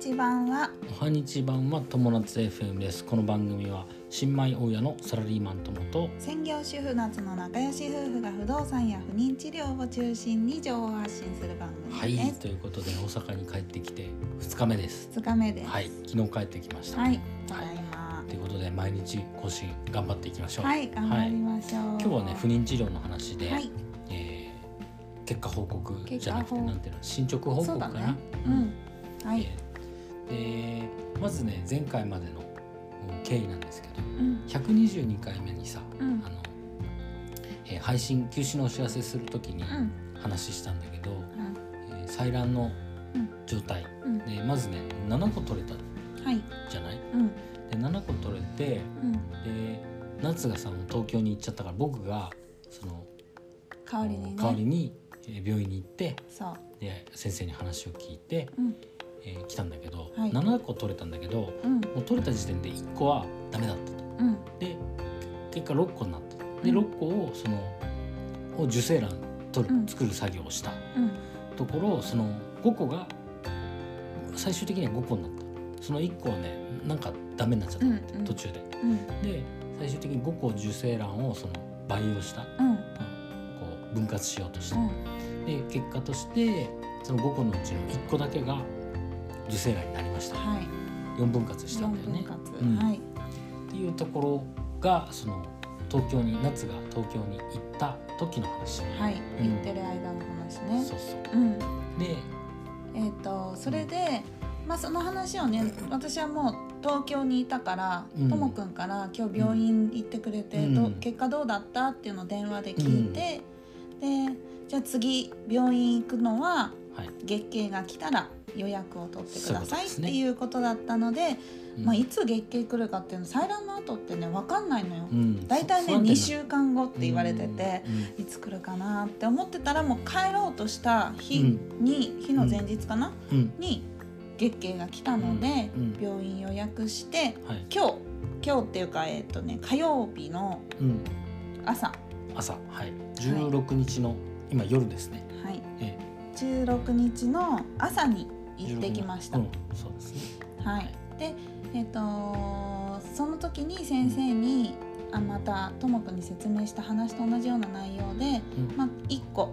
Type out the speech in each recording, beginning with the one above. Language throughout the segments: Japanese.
日版は？おはにち版は友達 FM です。この番組は新米大家のサラリーマン友と専業主婦夏の仲良し夫婦が不動産や不妊治療を中心に情報を発信する番はい組です、ということで大阪に帰ってきて2日目です。二日目です。はい昨日帰ってきました、はいただいま。ということで毎日更新頑張っていきましょう。はい頑張りましょう、今日はね不妊治療の話で、はい。えー結果報告じゃなくてなんていうの進捗報告かな、そうだね。うん。はい、えーでまずね前回までのうん経緯なんですけどうん。122回目にさ、うん。あのえー配信休止のお知らせするときにうん。話したんだけど、うん。えー採卵のうん。状態。うん。でまずね7個取れたはいじゃない？うん。で7個取れてうん。で夏がさもう東京に行っちゃったから僕がその代わりにね。代わりにえー病院に行ってで先生に話を聞いて、うんえー来たんだけど、はい。7個取れたんだけどうん。もう取れた時点で1個はダメだったと。うん。で結果6個になった。とでうん。6個をそのを受精卵取る、うん。作る作業をした。うん。ところその5個が最終的には5個になった。その1個はねなんかダメになっちゃったって、うん。うん。途中で。うん。で最終的に5個受精卵をその培養した、うん。うん。こう分割しようとした、うん。で結果としてその5個のうちの1個だけが受精卵になりました。はい。4分割した四んだよね。分割、うん。はい。っていうところがその東京に夏が東京に行った時の話、はい。うん。言ってる間の話ね。そうそう。うん。でえっ、とそれでまあその話をね私はもう東京にいたからうん。ともくんから今日病院行ってくれて、うん。ど結果どうだったっていうのを電話で聞いて、でじゃあ次病院行くのははい、月経が来たら予約を取ってくださいっていうことだったので、うん。まあ、いつ月経来るかっていうの採卵の後ってね分かんないのよ。うん。大体ね不安定な2週間後って言われてて、うん。いつ来るかなって思ってたらもう帰ろうとした日に、日の前日かな、うん。に月経が来たので、うん。うん。病院予約してはい。今日今日っていうかえっ、とね火曜日のうん、朝。朝はい。16日の、今夜ですね。はい。え16日の朝に行ってきました。うん、そうですね。はい、でえっ、とその時に先生にあまたともくんに説明した話と同じような内容で、うん。まあ、1個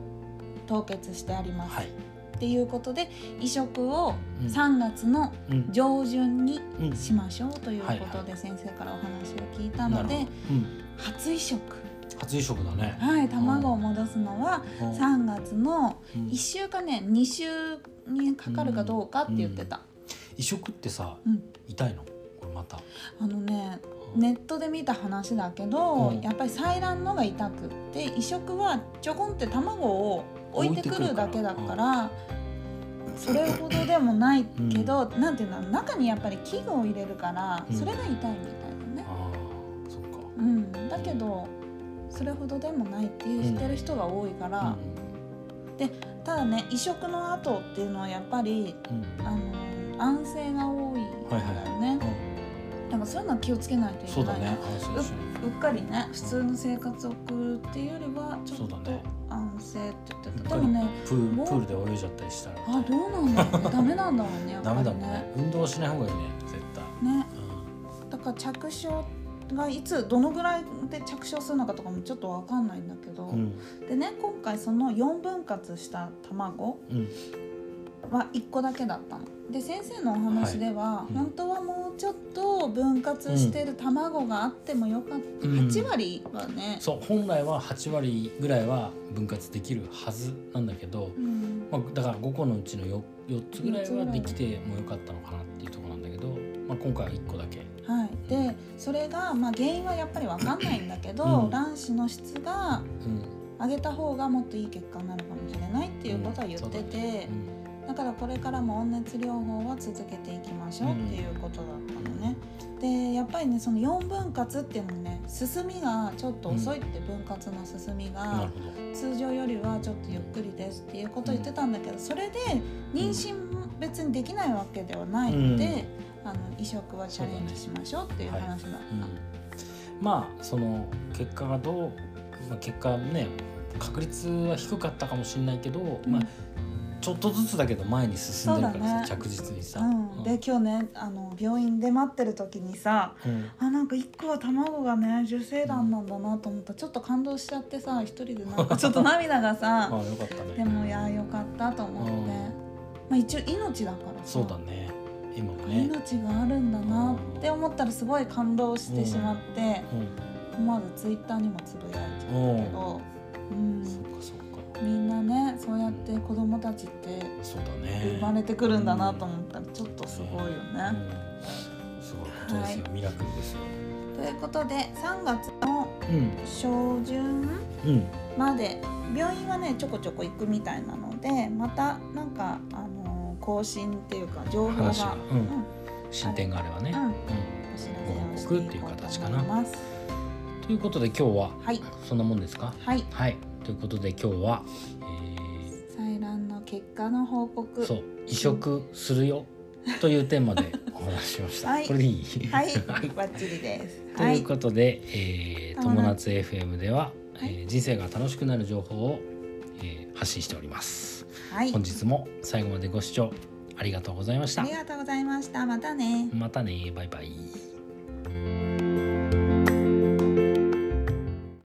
凍結してあります、はい、っていうことで移植をうん。3月のうん。上旬にうんしましょうというこはいとで先生からお話を聞いたのでうん、初移植初移植だね、はい卵を戻すのはうん。3月のうん。1週かね2週にかかるかどうかって言ってた、移植ってさうん。痛いの？これまた。あのねネットで見た話だけど、うん。やっぱり採卵のが痛くって移植はちょこんって卵を置いてくるだけだからそれほどでもないけど、なんていうの？中にやっぱり器具を入れるから、うん。それが痛いみたいだね。ああそっか。うん、だけどそれほどでもないって言ってる人が多いから、ただね移植の後っていうのはやっぱりうん。うんあの安静が多いんだよね。だからそういうのは気をつけないといけない。なそうだね。うっかりね普通の生活を送るっていうよりはちょっと安静って言ってた。でもねプールで泳いじゃったりしたらあどうなんだろうね。ダメなんだろうねやっぱダメりだもんね。運動しない方がいいね絶対。ね。だから着床がいつどのぐらいで着床するのかとかもちょっとわかんないんだけど、うん。でね今回その4分割した卵うん。は1個だけだったの。で先生のお話では、うん。本当はもうちょっと分割してる卵があってもよかった、うん。8割はね、そう本来は8割ぐらいは分割できるはずなんだけど、うん。まあ、だから5個のうちの 4, 4つぐらいはできてもよかったのかなっていうところなんだけど、まあ、今回は1個だけ。はい、でそれが、まあ、原因はやっぱり分かんないんだけど、うん。卵子の質がうん。上げた方がもっといい結果になるかもしれないっていうことは言ってて、だからこれからも温熱療法は続けていきましょうっていうことだったのね。でやっぱりねその4分割っていうのね進みがちょっと遅いって、分割の進みなが通常よりはちょっとゆっくりですっていうことを言ってたんだけどそれで妊娠別にできないわけではないので、あの移植はチャレンジしましょうっていう話だった。うん。まあその結果がどう、まあ、結果ね確率は低かったかもしれないけど、うん。まあちょっとずつだけど前に進んでるからさ、ね。着実にさ、うん、で今日ねあの病院で待ってる時にさうん。あなんか一個は卵がね受精卵なんだなと思った。らちょっと感動しちゃってさ一人でなんか ちょっと涙が あさあよかったね。でもいやよかったと思って、うん。まあ、一応命だからさ。そうだね。今もね、命があるんだなって思ったらすごい感動してしまって、うん、思わずツイッターにもつぶやいちゃったけど、うん。そうかそうかみんなねそうやって子供たちってそうだね。生まれてくるんだなと思った。らちょっとすごいよね。うん。すごいことですよ、ミラクルですよ。ということで3月のうん初旬うん。まで病院はねちょこちょこ行くみたいなのでまたなんかあの更新っていうか情報が、進展があればね、うん。うん。お知らせをしていこうと思います。ということで今日ははい。そんなもんですか？はい。はいということで今日は、え採卵の結果の報告。ー、そう移植するよというテーマで お話ししました、はい。これでいい？はい。バッチリです。とはいいうことで、えー、友達 FM では、はい。えー人生が楽しくなる情報を、えー発信しております。はい。本日も最後までご視聴ありがとうございました。ありがとうございました。またね。またね。バイバイ